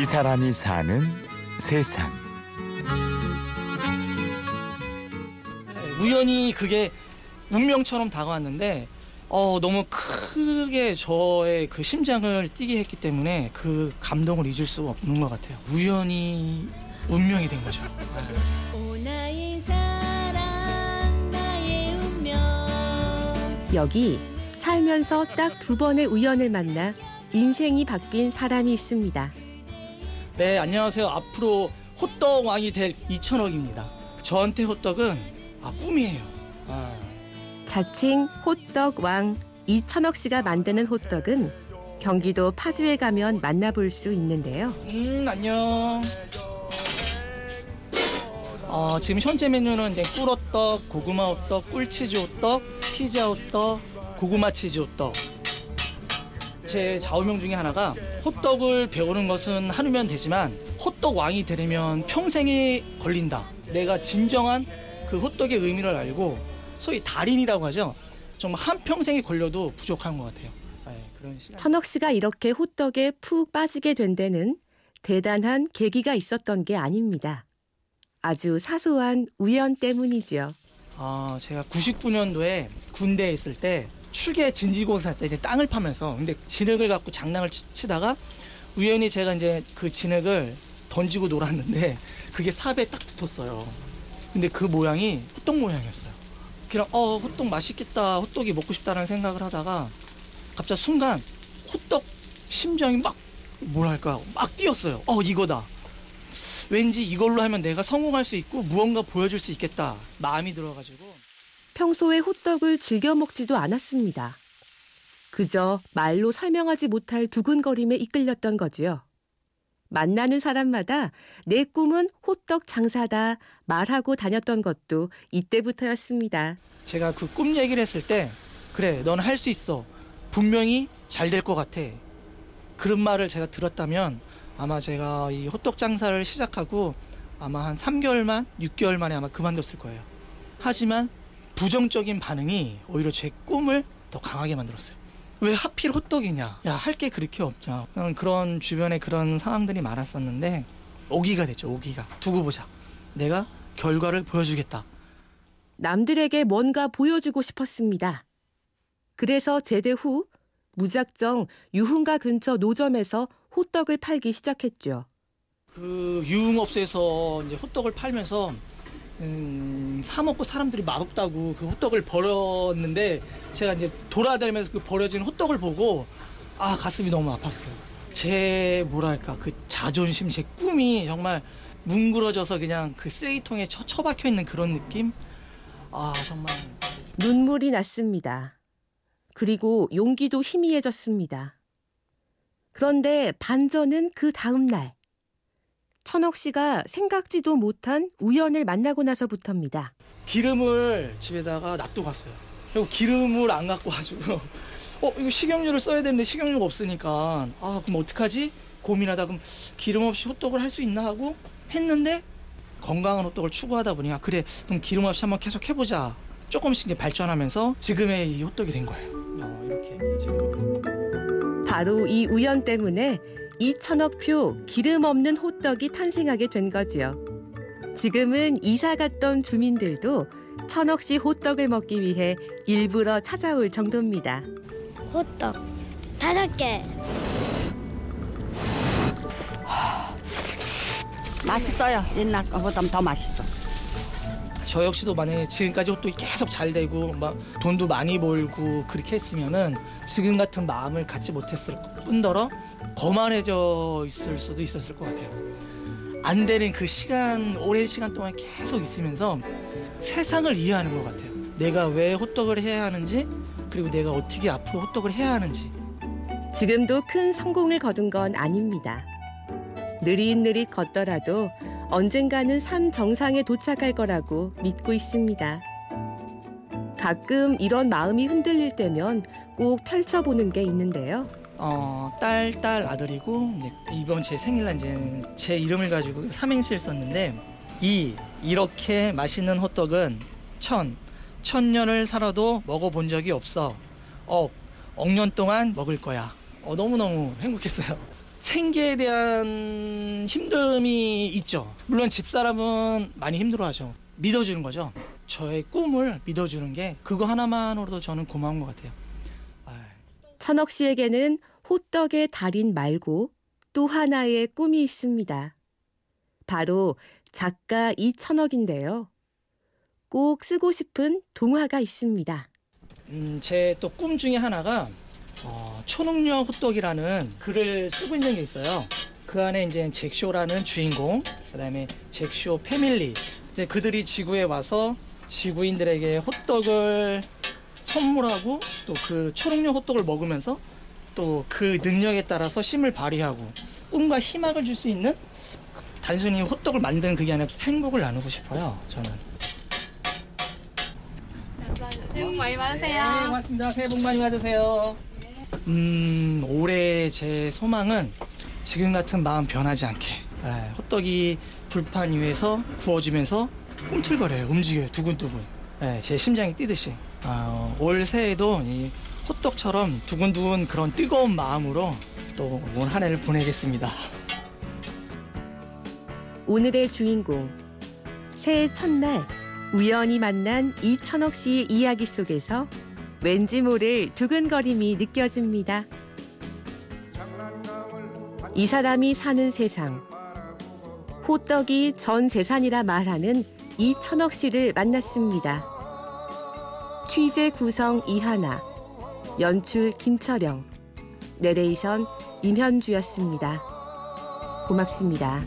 이 사람이 사는 세상. 우연히 그게 운명처럼 다가왔는데 어, 너무 크게 저의 그 심장을 뛰게 했기 때문에 그 감동을 잊을 수가 없는 것 같아요. 우연히 운명이 된 거죠. 여기 살면서 딱 두 번의 우연을 만나 인생이 바뀐 사람이 있습니다. 네, 안녕하세요. 앞으로 호떡 왕이 될 이천억입니다. 저한테 호떡은 아, 꿈이에요. 아. 자칭 호떡 왕 이천억 씨가 만드는 호떡은 경기도 파주에 가면 만나볼 수 있는데요. 음, 안녕. 어, 지금 현재 메뉴는 이제 꿀호떡, 고구마 호떡, 꿀치즈 호떡, 피자 호떡, 고구마 치즈 호떡. 제 좌우명 중에 하나가 호떡을 배우는 것은 한우면 되지만 호떡 왕이 되려면 평생이 걸린다. 내가 진정한 그 호떡의 의미를 알고 소위 달인이라고 하죠. 정말 한 평생이 걸려도 부족한 것 같아요. 네, 그런 시간. 천억 씨가 이렇게 호떡에 푹 빠지게 된 데는 대단한 계기가 있었던 게 아닙니다. 아주 사소한 우연 때문이지요. 아, 제가 99년도에 군대에 있을 때 출계 진지고사 때 이제 땅을 파면서 근데 진흙을 갖고 장난을 치, 치다가 우연히 제가 이제 그 진흙을 던지고 놀았는데 그게 삽에 딱 붙었어요. 근데 그 모양이 호떡 모양이었어요. 그냥 어 호떡 맛있겠다, 호떡이 먹고 싶다라는 생각을 하다가 갑자기 순간 호떡 심장이 막 뭐랄까 막 뛰었어요. 어 이거다. 왠지 이걸로 하면 내가 성공할 수 있고 무언가 보여줄 수 있겠다 마음이 들어가지고 평소에 호떡을 즐겨 먹지도 않았습니다. 그저 말로 설명하지 못할 두근거림에 이끌렸던 거지요. 만나는 사람마다 내 꿈은 호떡 장사다 말하고 다녔던 것도 이때부터였습니다. 제가 그 꿈 얘기를 했을 때 그래 넌 할 수 있어 분명히 잘 될 것 같아 그런 말을 제가 들었다면 아마 제가 이 호떡 장사를 시작하고 아마 한 3개월만 6개월 만에 아마 그만뒀을 거예요 하지만 부정적인 반응이 오히려 제 꿈을 더 강하게 만들었어요. 왜 하필 호떡이냐? 야 할 게 그렇게 없냐 그런- 그런 주변에 그런 상황들이 많았었는데 오기가 됐죠 오기가. 두고 보자. 내가 결과를 보여주겠다. 남들에게 뭔가 보여주고 싶었습니다. 그래서 제대 후 무작정 유흥가 근처 노점에서 호떡을 팔기 시작했죠. 그 유흥업소에서 이제 호떡을 팔면서 음, 사 먹고 사람들이 맛없다고 그 호떡을 버렸는데 제가 이제 돌아다니면서 그 버려진 호떡을 보고 아 가슴이 너무 아팠어요. 제 뭐랄까 그 자존심, 제 꿈이 정말 뭉그러져서 그냥 그 쓰레기통에 처, 처박혀 있는 그런 느낌. 아 정말 눈물이 났습니다. 그리고 용기도 희미해졌습니다. 그런데 반전은 그 다음 날. 천옥 씨가 생각지도 못한 우연을 만나고 나서부터입니다. 기름을 집에다가 놔두고 갔어요. 그리고 기름을 안 갖고 가지고 어 이거 식용유를 써야 되는데 식용유가 없으니까 아 그럼 어떡하지 고민하다 그럼 기름 없이 호떡을 할 수 있나 하고 했는데 건강한 호떡을 추구하다 보니까 그래 그럼 기름 없이 한번 계속 해보자 조금씩 이제 발전하면서 지금의 이 호떡이 된 거예요. 어, 이렇게 지금 바로 이 우연 때문에 이천억 표 기름 없는 호떡이 탄생하게 된 거지요. 지금은 이사 갔던 주민들도 천억 씨 호떡을 먹기 위해 일부러 찾아올 정도입니다. 호떡 다섯 개 맛있어요. 옛날 거보다 더 맛있어. 저 역시도 만약에 지금까지 호떡이 계속 잘 되고 막 돈도 많이 벌고 그렇게 했으면은 지금 같은 마음을 갖지 못했을 뿐더러 거만해져 있을 수도 있었을 것 같아요. 안 되는 그 시간 오랜 시간 동안 계속 있으면서 세상을 이해하는 것 같아요. 내가 왜 호떡을 해야 하는지 그리고 내가 어떻게 앞으로 호떡을 해야 하는지 지금도 큰 성공을 거둔 건 아닙니다. 느릿느릿 걷더라도 언젠가는 산 정상에 도착할 거라고 믿고 있습니다. 가끔 이런 마음이 흔들릴 때면 꼭 펼쳐보는 게 있는데요. 어, 딸, 딸 아들이고 이번 제 생일날 이제 제 이름을 가지고 삼행시를 썼는데 이 이렇게 맛있는 호떡은 천 천년을 살아도 먹어본 적이 없어 억 억년 동안 먹을 거야 어, 너무너무 행복했어요 생계에 대한 힘듦이 있죠. 물론 집사람은 많이 힘들어하죠. 믿어주는 거죠. 저의 꿈을 믿어주는 게 그거 하나만으로도 저는 고마운 것 같아요. 천억 씨에게는 호떡의 달인 말고 또 하나의 꿈이 있습니다. 바로 작가 이천억인데요. 꼭 쓰고 싶은 동화가 있습니다. 음, 제 또 꿈 중에 하나가 어, 초능력 호떡이라는 글을 쓰고 있는 게 있어요. 그 안에 이제 잭쇼라는 주인공, 그다음에 잭쇼 패밀리, 이제 그들이 지구에 와서 지구인들에게 호떡을 선물하고 또 그 초능력 호떡을 먹으면서 또 그 능력에 따라서 힘을 발휘하고 꿈과 희망을 줄 수 있는 단순히 호떡을 만드는 그게 아니라 행복을 나누고 싶어요. 저는. 새해 복 많이 받으세요. 네, 고맙습니다. 새해 복 많이 받으세요. 음, 올해 제 소망은 지금 같은 마음 변하지 않게 예, 호떡이 불판 위에서 구워지면서 꿈틀거려요. 움직여요. 두근두근. 예, 제 심장이 뛰듯이. 아, 올 새해도 이 호떡처럼 두근두근 그런 뜨거운 마음으로 또 올 한 해를 보내겠습니다. 오늘의 주인공. 새해 첫날 우연히 만난 이천억 씨의 이야기 속에서 왠지 모를 두근거림이 느껴집니다. 이 사람이 사는 세상. 호떡이 전 재산이라 말하는 이천억 씨를 만났습니다. 취재 구성 이하나, 연출 김철영, 내레이션 임현주였습니다. 고맙습니다.